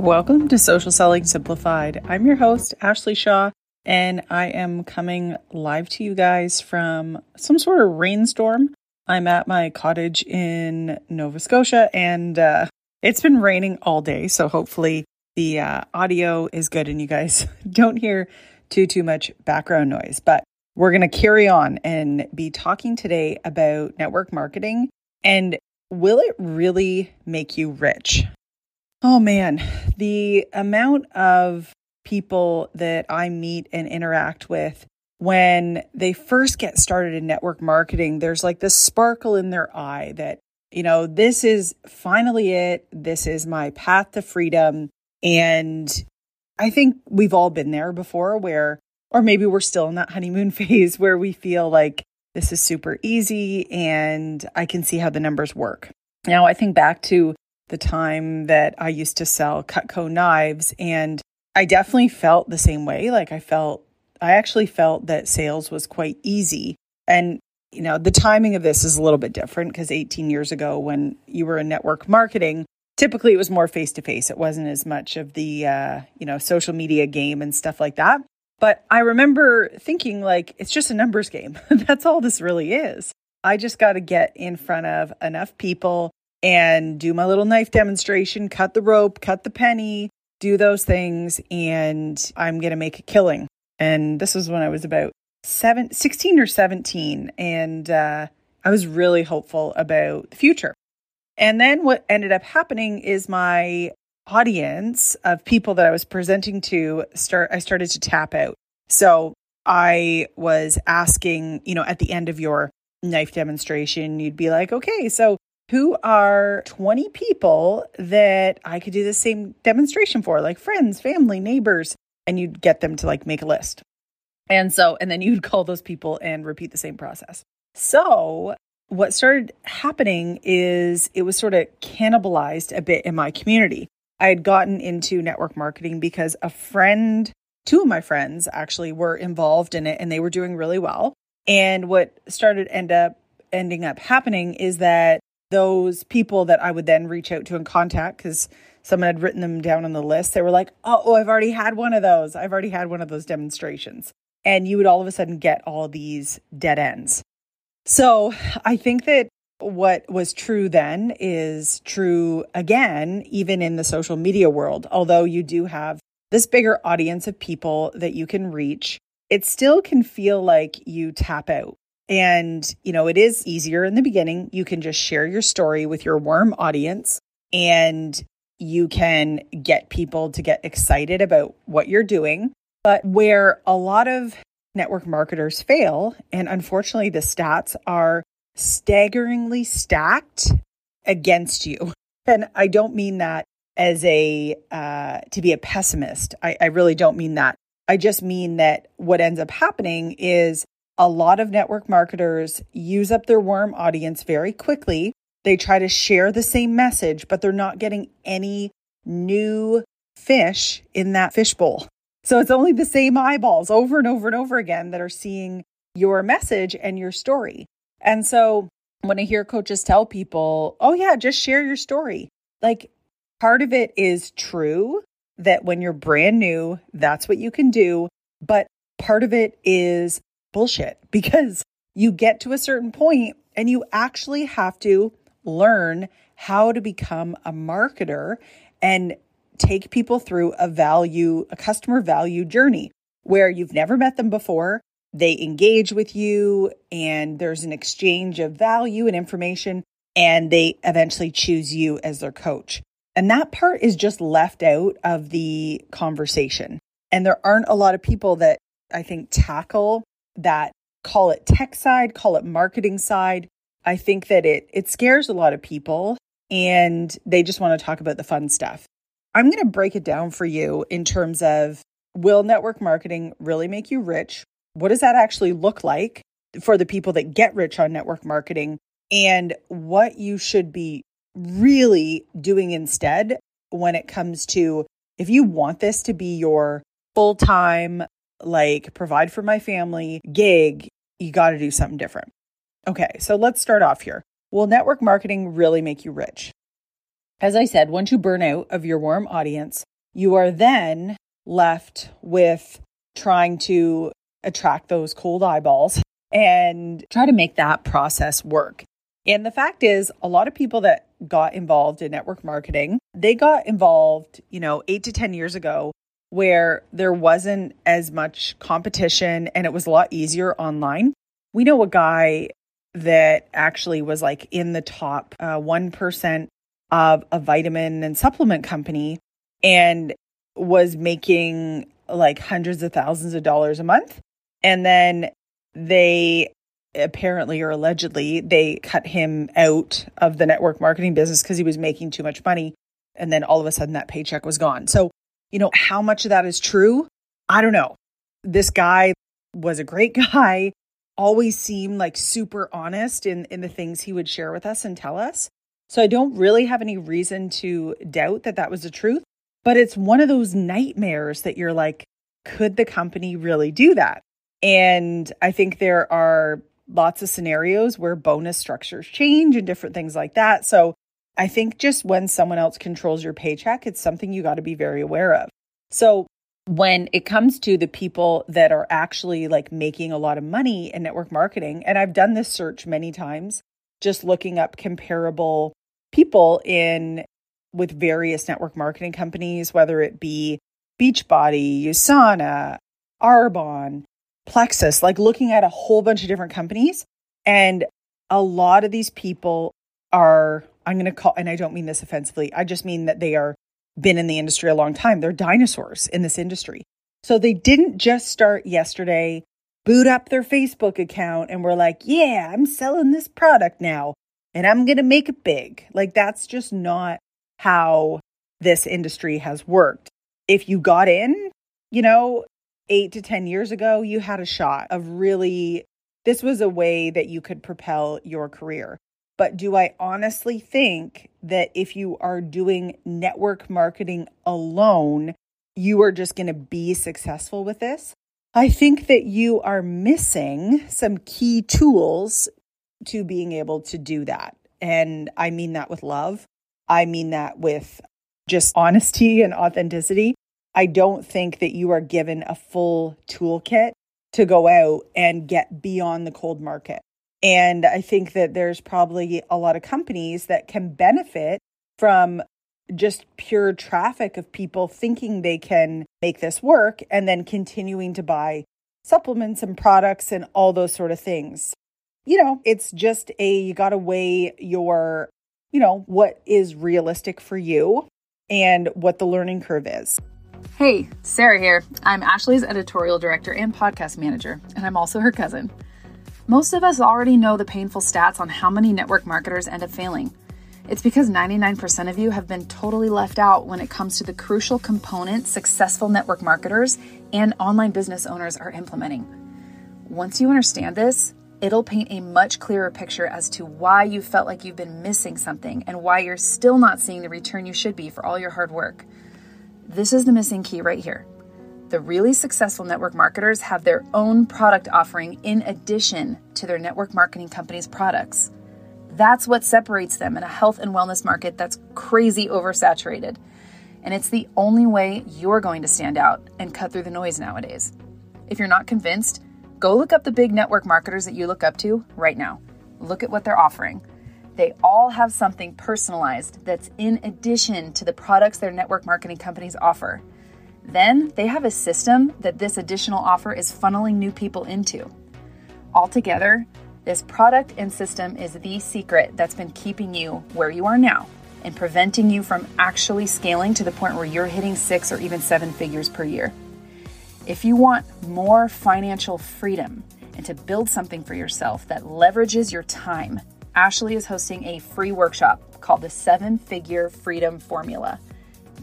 Welcome to Social Selling Simplified. I'm your host, Ashley Shaw, and I am coming live to you guys from some sort of rainstorm. I'm at my cottage in Nova Scotia, and uh, it's been raining all day, so hopefully the uh, audio is good and you guys don't hear too too much background noise. But we're going to carry on and be talking today about network marketing and will it really make you rich? Oh man, the amount of people that I meet and interact with when they first get started in network marketing, there's like this sparkle in their eye that, you know, this is finally it. This is my path to freedom. And I think we've all been there before where or maybe we're still in that honeymoon phase where we feel like this is super easy and I can see how the numbers work. Now, I think back to the time that I used to sell Cutco knives, and I definitely felt the same way. Like, I felt, I actually felt that sales was quite easy. And, you know, the timing of this is a little bit different because 18 years ago, when you were in network marketing, typically it was more face to face. It wasn't as much of the, uh, you know, social media game and stuff like that. But I remember thinking, like, it's just a numbers game. That's all this really is. I just got to get in front of enough people and do my little knife demonstration, cut the rope, cut the penny, do those things, and I'm going to make a killing. And this was when I was about seven, 16 or 17. And uh, I was really hopeful about the future. And then what ended up happening is my audience of people that I was presenting to start I started to tap out. So I was asking, you know, at the end of your knife demonstration, you'd be like, okay, so who are 20 people that I could do the same demonstration for, like friends, family, neighbors, and you'd get them to like make a list. And so, and then you'd call those people and repeat the same process. So, what started happening is it was sort of cannibalized a bit in my community. I had gotten into network marketing because a friend, two of my friends actually were involved in it and they were doing really well. And what started end up ending up happening is that those people that I would then reach out to and contact because someone had written them down on the list, they were like, oh, oh, I've already had one of those. I've already had one of those demonstrations. And you would all of a sudden get all these dead ends. So I think that what was true then is true again, even in the social media world. Although you do have this bigger audience of people that you can reach, it still can feel like you tap out. And, you know, it is easier in the beginning. You can just share your story with your warm audience and you can get people to get excited about what you're doing. But where a lot of network marketers fail, and unfortunately, the stats are staggeringly stacked against you. And I don't mean that as a uh, to be a pessimist. I, I really don't mean that. I just mean that what ends up happening is a lot of network marketers use up their warm audience very quickly. They try to share the same message, but they're not getting any new fish in that fishbowl. So it's only the same eyeballs over and over and over again that are seeing your message and your story. And so when I hear coaches tell people, oh, yeah, just share your story, like part of it is true that when you're brand new, that's what you can do. But part of it is bullshit because you get to a certain point and you actually have to learn how to become a marketer and take people through a value, a customer value journey. where you've never met them before. They engage with you and there's an exchange of value and information, and they eventually choose you as their coach. And that part is just left out of the conversation. And there aren't a lot of people that I think tackle that call it tech side, call it marketing side. I think that it it scares a lot of people and they just want to talk about the fun stuff. I'm going to break it down for you in terms of will network marketing really make you rich? What does that actually look like for the people that get rich on network marketing? And what you should be really doing instead when it comes to if you want this to be your full time, like provide for my family gig, you got to do something different. Okay, so let's start off here. Will network marketing really make you rich? As I said, once you burn out of your warm audience, you are then left with trying to attract those cold eyeballs and try to make that process work. And the fact is, a lot of people that got involved in network marketing, they got involved, you know, eight to 10 years ago where there wasn't as much competition and it was a lot easier online. We know a guy that actually was like in the top uh, 1% of a vitamin and supplement company and was making like hundreds of thousands of dollars a month. And then they apparently or allegedly they cut him out of the network marketing business because he was making too much money. And then all of a sudden that paycheck was gone. So, you know, how much of that is true? I don't know. This guy was a great guy, always seemed like super honest in, in the things he would share with us and tell us. So I don't really have any reason to doubt that that was the truth. But it's one of those nightmares that you're like, could the company really do that? And I think there are lots of scenarios where bonus structures change and different things like that. So I think just when someone else controls your paycheck, it's something you got to be very aware of. So when it comes to the people that are actually like making a lot of money in network marketing, and I've done this search many times, just looking up comparable people in with various network marketing companies, whether it be Beachbody, USANA, Arbonne, Plexus, like looking at a whole bunch of different companies. And a lot of these people are, I'm going to call, and I don't mean this offensively, I just mean that they are been in the industry a long time. They're dinosaurs in this industry. So they didn't just start yesterday, boot up their Facebook account, and we're like, yeah, I'm selling this product now and I'm going to make it big. Like that's just not how this industry has worked. If you got in, you know, eight to 10 years ago, you had a shot of really, this was a way that you could propel your career. But do I honestly think that if you are doing network marketing alone, you are just going to be successful with this? I think that you are missing some key tools to being able to do that. And I mean that with love. I mean that with just honesty and authenticity. I don't think that you are given a full toolkit to go out and get beyond the cold market. And I think that there's probably a lot of companies that can benefit from just pure traffic of people thinking they can make this work and then continuing to buy supplements and products and all those sort of things. You know, it's just a, you got to weigh your you know, what is realistic for you and what the learning curve is. Hey, Sarah here. I'm Ashley's editorial director and podcast manager, and I'm also her cousin. Most of us already know the painful stats on how many network marketers end up failing. It's because 99% of you have been totally left out when it comes to the crucial components successful network marketers and online business owners are implementing. Once you understand this, it'll paint a much clearer picture as to why you felt like you've been missing something and why you're still not seeing the return you should be for all your hard work. This is the missing key right here. The really successful network marketers have their own product offering in addition to their network marketing company's products. That's what separates them in a health and wellness market that's crazy oversaturated. And it's the only way you're going to stand out and cut through the noise nowadays. If you're not convinced, Go look up the big network marketers that you look up to right now. Look at what they're offering. They all have something personalized that's in addition to the products their network marketing companies offer. Then they have a system that this additional offer is funneling new people into. Altogether, this product and system is the secret that's been keeping you where you are now and preventing you from actually scaling to the point where you're hitting six or even seven figures per year. If you want more financial freedom and to build something for yourself that leverages your time, Ashley is hosting a free workshop called the Seven Figure Freedom Formula.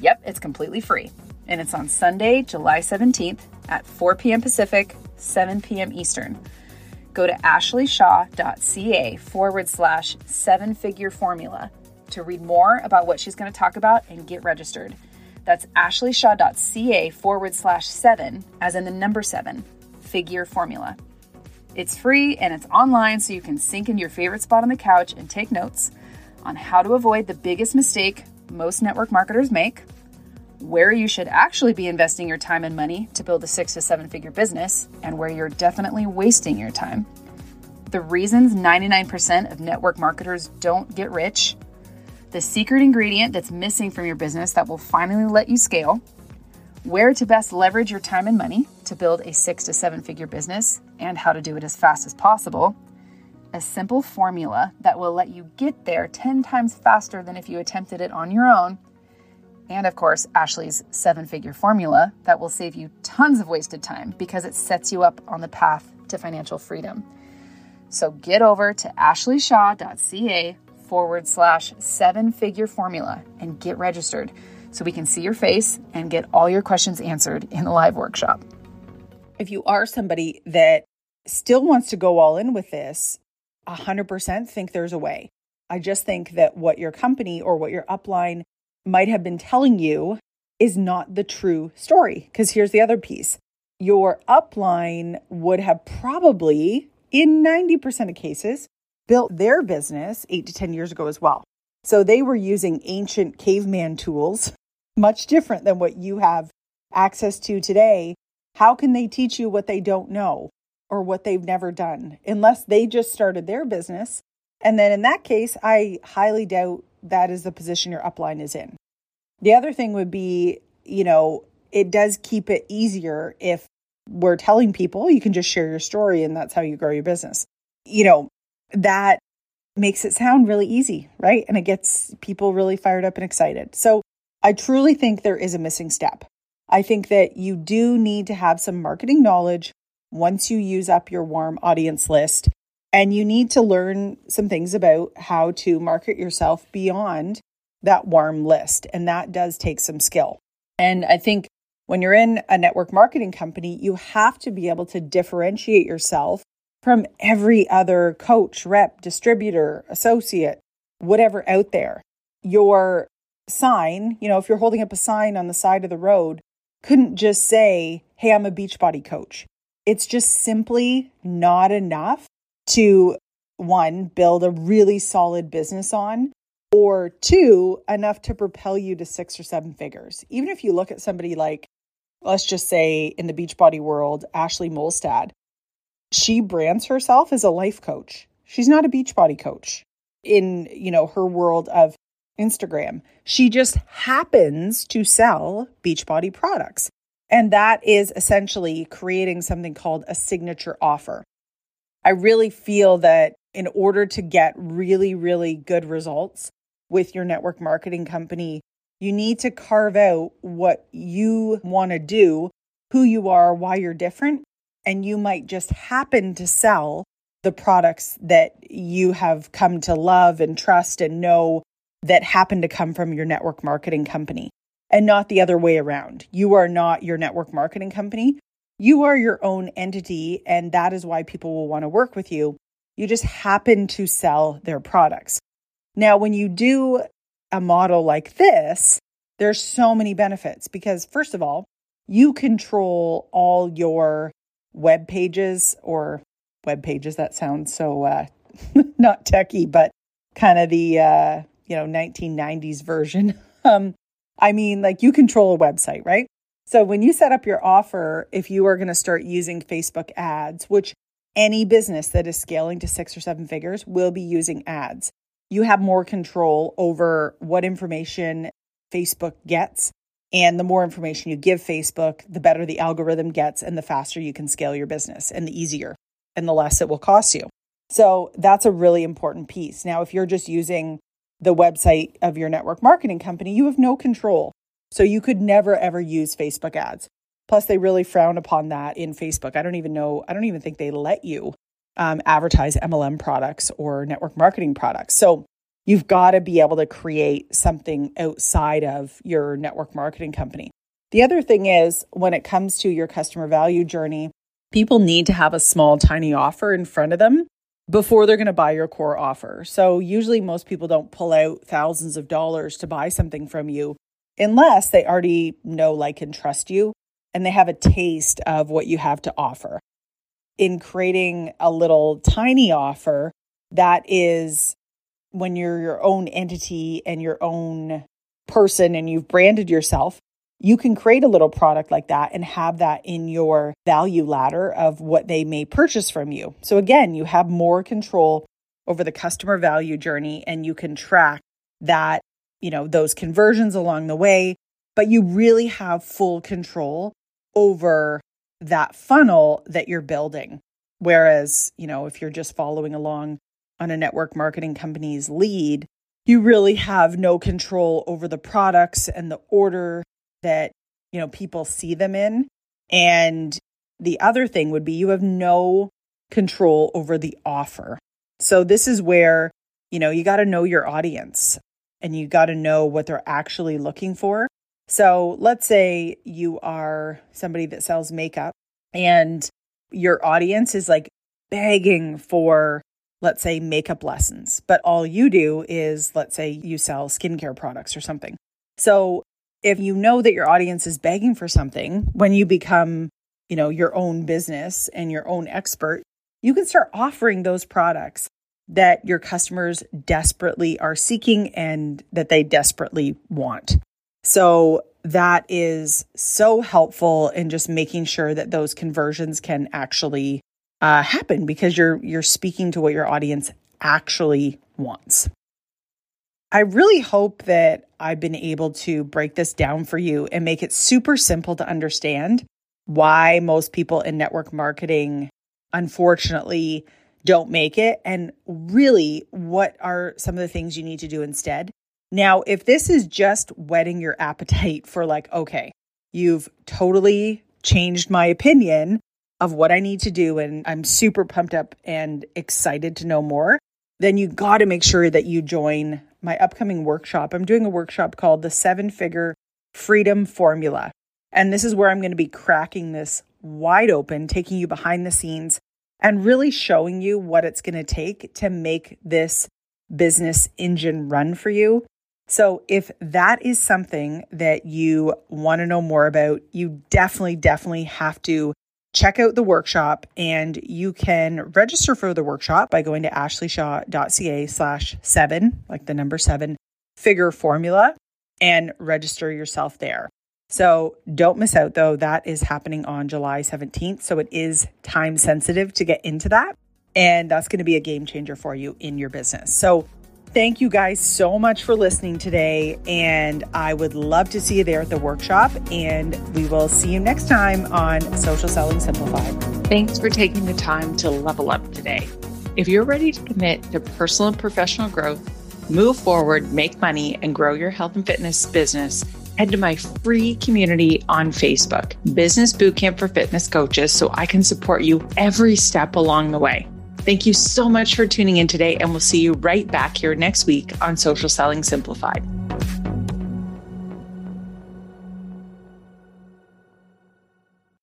Yep, it's completely free. And it's on Sunday, July 17th at 4 p.m. Pacific, 7 p.m. Eastern. Go to ashleyshaw.ca forward slash seven figure formula to read more about what she's going to talk about and get registered. That's ashleyshaw.ca forward slash seven, as in the number seven, figure formula. It's free and it's online, so you can sink in your favorite spot on the couch and take notes on how to avoid the biggest mistake most network marketers make, where you should actually be investing your time and money to build a six to seven figure business, and where you're definitely wasting your time. The reasons 99% of network marketers don't get rich the secret ingredient that's missing from your business that will finally let you scale, where to best leverage your time and money to build a six to seven figure business, and how to do it as fast as possible. A simple formula that will let you get there 10 times faster than if you attempted it on your own. And of course, Ashley's seven figure formula that will save you tons of wasted time because it sets you up on the path to financial freedom. So get over to ashleyshaw.ca forward slash seven figure formula and get registered so we can see your face and get all your questions answered in the live workshop. If you are somebody that still wants to go all in with this, 100% think there's a way. I just think that what your company or what your upline might have been telling you is not the true story. Because here's the other piece your upline would have probably, in 90% of cases, built their business eight to 10 years ago as well. So they were using ancient caveman tools, much different than what you have access to today. How can they teach you what they don't know or what they've never done unless they just started their business? And then in that case, I highly doubt that is the position your upline is in. The other thing would be, you know, it does keep it easier if we're telling people you can just share your story and that's how you grow your business. You know, that makes it sound really easy, right? And it gets people really fired up and excited. So I truly think there is a missing step. I think that you do need to have some marketing knowledge once you use up your warm audience list. And you need to learn some things about how to market yourself beyond that warm list. And that does take some skill. And I think when you're in a network marketing company, you have to be able to differentiate yourself from every other coach, rep, distributor, associate, whatever out there. Your sign, you know, if you're holding up a sign on the side of the road, couldn't just say, Hey, I'm a Beachbody coach. It's just simply not enough to one, build a really solid business on, or two, enough to propel you to six or seven figures. Even if you look at somebody like, let's just say in the Beachbody world, Ashley Molstad, she brands herself as a life coach. She's not a Beachbody coach in, you know, her world of Instagram. She just happens to sell Beachbody products. And that is essentially creating something called a signature offer. I really feel that in order to get really, really good results with your network marketing company, you need to carve out what you want to do, who you are, why you're different, and you might just happen to sell the products that you have come to love and trust and know that happen to come from your network marketing company and not the other way around. You are not your network marketing company. You are your own entity, and that is why people will want to work with you. You just happen to sell their products. Now, when you do a model like this, there's so many benefits because, first of all, you control all your web pages or web pages that sounds so uh, not techy, but kind of the uh, you know 1990s version. Um, I mean, like you control a website, right? So when you set up your offer, if you are going to start using Facebook ads, which any business that is scaling to six or seven figures will be using ads, you have more control over what information Facebook gets And the more information you give Facebook, the better the algorithm gets and the faster you can scale your business and the easier and the less it will cost you. So that's a really important piece. Now, if you're just using the website of your network marketing company, you have no control. So you could never ever use Facebook ads. Plus, they really frown upon that in Facebook. I don't even know, I don't even think they let you um, advertise MLM products or network marketing products. So you've got to be able to create something outside of your network marketing company. The other thing is when it comes to your customer value journey, people need to have a small, tiny offer in front of them before they're going to buy your core offer. So usually most people don't pull out thousands of dollars to buy something from you unless they already know, like, and trust you and they have a taste of what you have to offer. In creating a little tiny offer that is when you're your own entity and your own person and you've branded yourself, you can create a little product like that and have that in your value ladder of what they may purchase from you. So again, you have more control over the customer value journey and you can track that, you know, those conversions along the way, but you really have full control over that funnel that you're building. Whereas, you know, if you're just following along on a network marketing company's lead, you really have no control over the products and the order that, you know, people see them in. And the other thing would be you have no control over the offer. So this is where, you know, you got to know your audience and you got to know what they're actually looking for. So let's say you are somebody that sells makeup and your audience is like begging for, let's say, makeup lessons, but all you do is, let's say, you sell skincare products or something. So if you know that your audience is begging for something, when you become, you know, your own business and your own expert, you can start offering those products that your customers desperately are seeking and that they desperately want. So that is so helpful in just making sure that those conversions can actually uh, happen because you're you're speaking to what your audience actually wants. I really hope that I've been able to break this down for you and make it super simple to understand why most people in network marketing unfortunately don't make it and really what are some of the things you need to do instead. Now, if this is just whetting your appetite for like, okay, you've totally changed my opinion of what I need to do and I'm super pumped up and excited to know more, then you got to make sure that you join my upcoming workshop. I'm doing a workshop called the Seven Figure Freedom Formula. And this is where I'm going to be cracking this wide open, taking you behind the scenes and really showing you what it's going to take to make this business engine run for you so, if that is something that you want to know more about, you definitely, definitely have to check out the workshop and you can register for the workshop by going to ashleyshaw.ca slash seven, like the number seven figure formula, and register yourself there. So don't miss out though. That is happening on July 17th. So it is time sensitive to get into that. And that's going to be a game changer for you in your business. So Thank you guys so much for listening today. And I would love to see you there at the workshop. And we will see you next time on Social Selling Simplified. Thanks for taking the time to level up today. If you're ready to commit to personal and professional growth, move forward, make money, and grow your health and fitness business, head to my free community on Facebook, Business Bootcamp for Fitness Coaches, so I can support you every step along the way. Thank you so much for tuning in today, and we'll see you right back here next week on Social Selling Simplified.